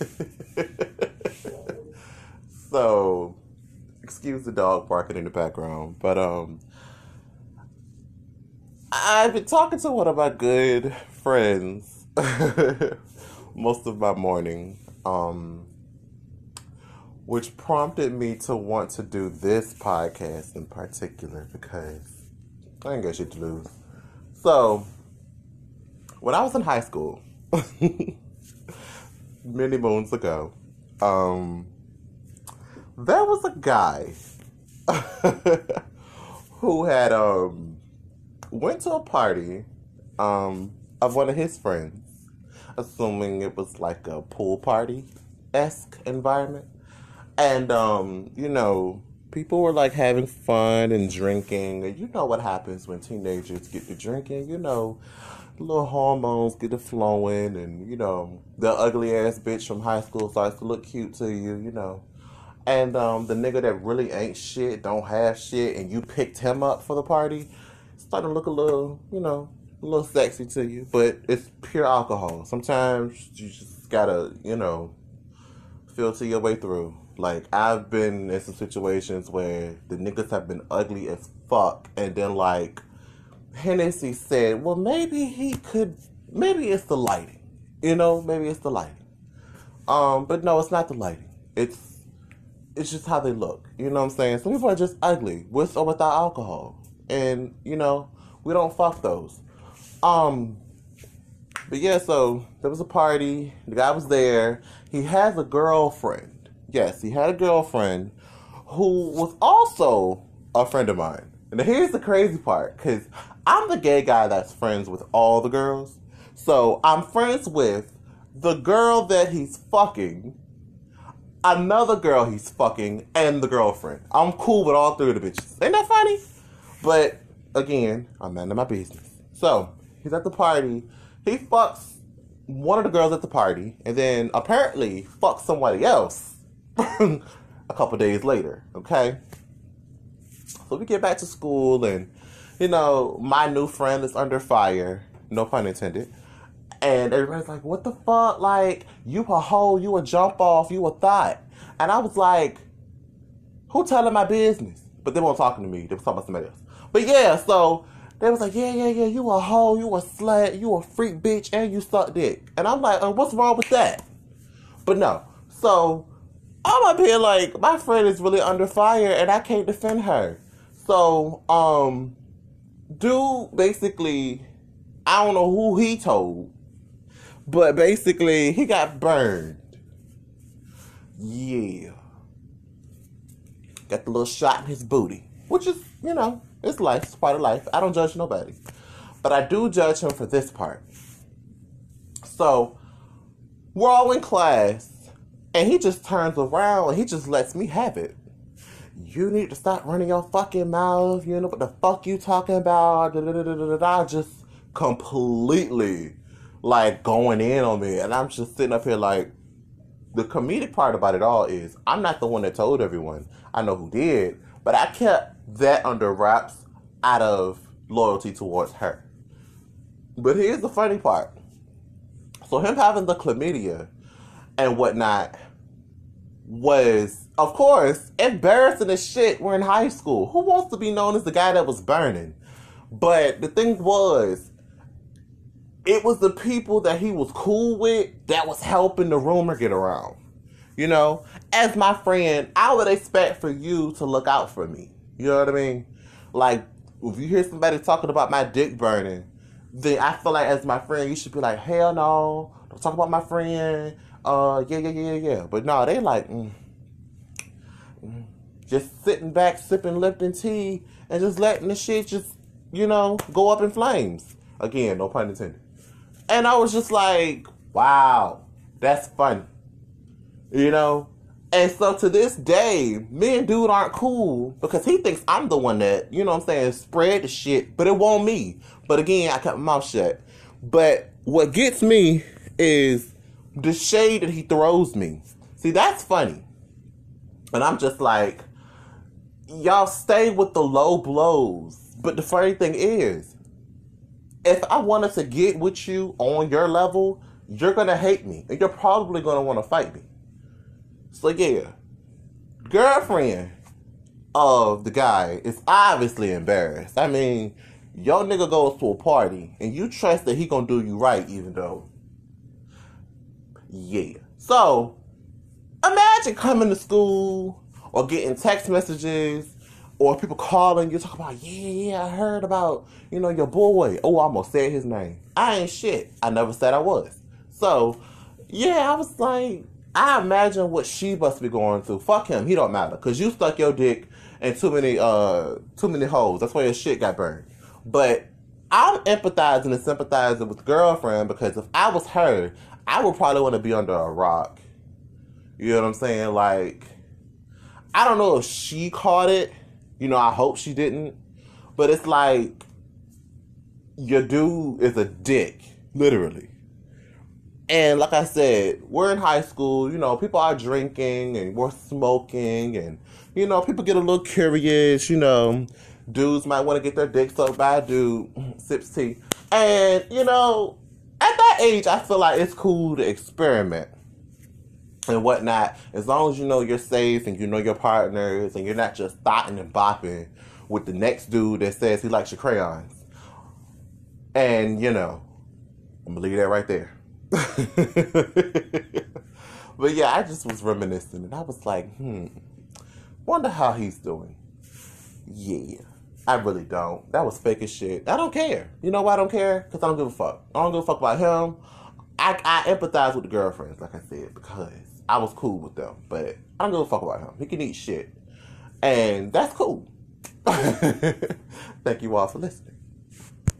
so, excuse the dog barking in the background, but um, I've been talking to one of my good friends most of my morning, um, which prompted me to want to do this podcast in particular because I ain't got shit to lose. So, when I was in high school, many moons ago, um, there was a guy who had um went to a party um of one of his friends, assuming it was like a pool party esque environment, and um you know people were like having fun and drinking, and you know what happens when teenagers get to drinking, you know little hormones get to flowing, and you know the ugly ass bitch from high school starts to look cute to you, you know. And um, the nigga that really ain't shit, don't have shit, and you picked him up for the party, starting to look a little, you know, a little sexy to you. But it's pure alcohol. Sometimes you just gotta, you know, filter your way through. Like I've been in some situations where the niggas have been ugly as fuck, and then like Hennessy said, well, maybe he could, maybe it's the lighting, you know, maybe it's the lighting. Um, but no, it's not the lighting. It's it's just how they look. You know what I'm saying? Some people are just ugly with or without alcohol, and you know we don't fuck those. Um, but yeah, so there was a party. The guy was there. He has a girlfriend. Yes, he had a girlfriend who was also a friend of mine. And here's the crazy part, because I'm the gay guy that's friends with all the girls. So I'm friends with the girl that he's fucking, another girl he's fucking, and the girlfriend. I'm cool with all three of the bitches. Ain't that funny? But again, I'm none of my business. So he's at the party. He fucks one of the girls at the party, and then apparently fucks somebody else a couple days later. Okay. So we get back to school, and you know, my new friend is under fire. No pun intended. And everybody's like, what the fuck? Like, you a hoe, you a jump off, you a thought. And I was like, who telling my business? But they weren't talking to me. They were talking about somebody else. But yeah, so they was like, yeah, yeah, yeah, you a hoe, you a slut, you a freak bitch, and you suck dick. And I'm like, uh, what's wrong with that? But no. So I'm up here like, my friend is really under fire and I can't defend her. So, um, dude basically, I don't know who he told, but basically he got burned. Yeah. Got the little shot in his booty, which is, you know, it's life, it's part of life. I don't judge nobody. But I do judge him for this part. So, we're all in class, and he just turns around and he just lets me have it. You need to stop running your fucking mouth. You know what the fuck you talking about? Da, da, da, da, da, da. Just completely like going in on me. And I'm just sitting up here like, the comedic part about it all is I'm not the one that told everyone. I know who did, but I kept that under wraps out of loyalty towards her. But here's the funny part. So him having the chlamydia and whatnot was, of course, embarrassing as shit. We're in high school. Who wants to be known as the guy that was burning? But the thing was, it was the people that he was cool with that was helping the rumor get around. You know, as my friend, I would expect for you to look out for me. You know what I mean? Like, if you hear somebody talking about my dick burning, then I feel like as my friend, you should be like, hell no, don't talk about my friend. Uh, yeah, yeah, yeah, yeah. But no, they like, mm, mm, just sitting back, sipping Lipton tea, and just letting the shit just, you know, go up in flames. Again, no pun intended. And I was just like, wow, that's funny. You know? And so to this day, me and dude aren't cool because he thinks I'm the one that, you know what I'm saying, spread the shit, but it won't me. But again, I kept my mouth shut. But what gets me is the shade that he throws me. See, that's funny. And I'm just like, y'all stay with the low blows. But the funny thing is, if I wanted to get with you on your level, you're gonna hate me and you're probably gonna want to fight me. So yeah, girlfriend of the guy is obviously embarrassed. I mean, your nigga goes to a party and you trust that he gonna do you right, even though, yeah. So imagine coming to school or getting text messages or people calling you talking about yeah yeah I heard about you know your boy. Oh, I almost said his name. I ain't shit. I never said I was. So yeah, I was like. I imagine what she must be going through. Fuck him. He don't matter. Cause you stuck your dick in too many uh too many holes. That's why your shit got burned. But I'm empathizing and sympathizing with girlfriend because if I was her, I would probably want to be under a rock. You know what I'm saying? Like, I don't know if she caught it. You know, I hope she didn't. But it's like, your dude is a dick, literally. And like I said, we're in high school, you know, people are drinking and we're smoking and, you know, people get a little curious, you know, dudes might want to get their dick sucked by a dude, sips tea. And, you know, at that age, I feel like it's cool to experiment and whatnot, as long as you know you're safe and you know your partners and you're not just thotting and bopping with the next dude that says he likes your crayons. And, you know, I'm gonna leave that right there. but yeah, I just was reminiscing and I was like, hmm, wonder how he's doing. Yeah, I really don't. That was fake as shit. I don't care. You know why I don't care? Because I don't give a fuck. I don't give a fuck about him. I, I empathize with the girlfriends, like I said, because I was cool with them. But I don't give a fuck about him. He can eat shit. And that's cool. Thank you all for listening.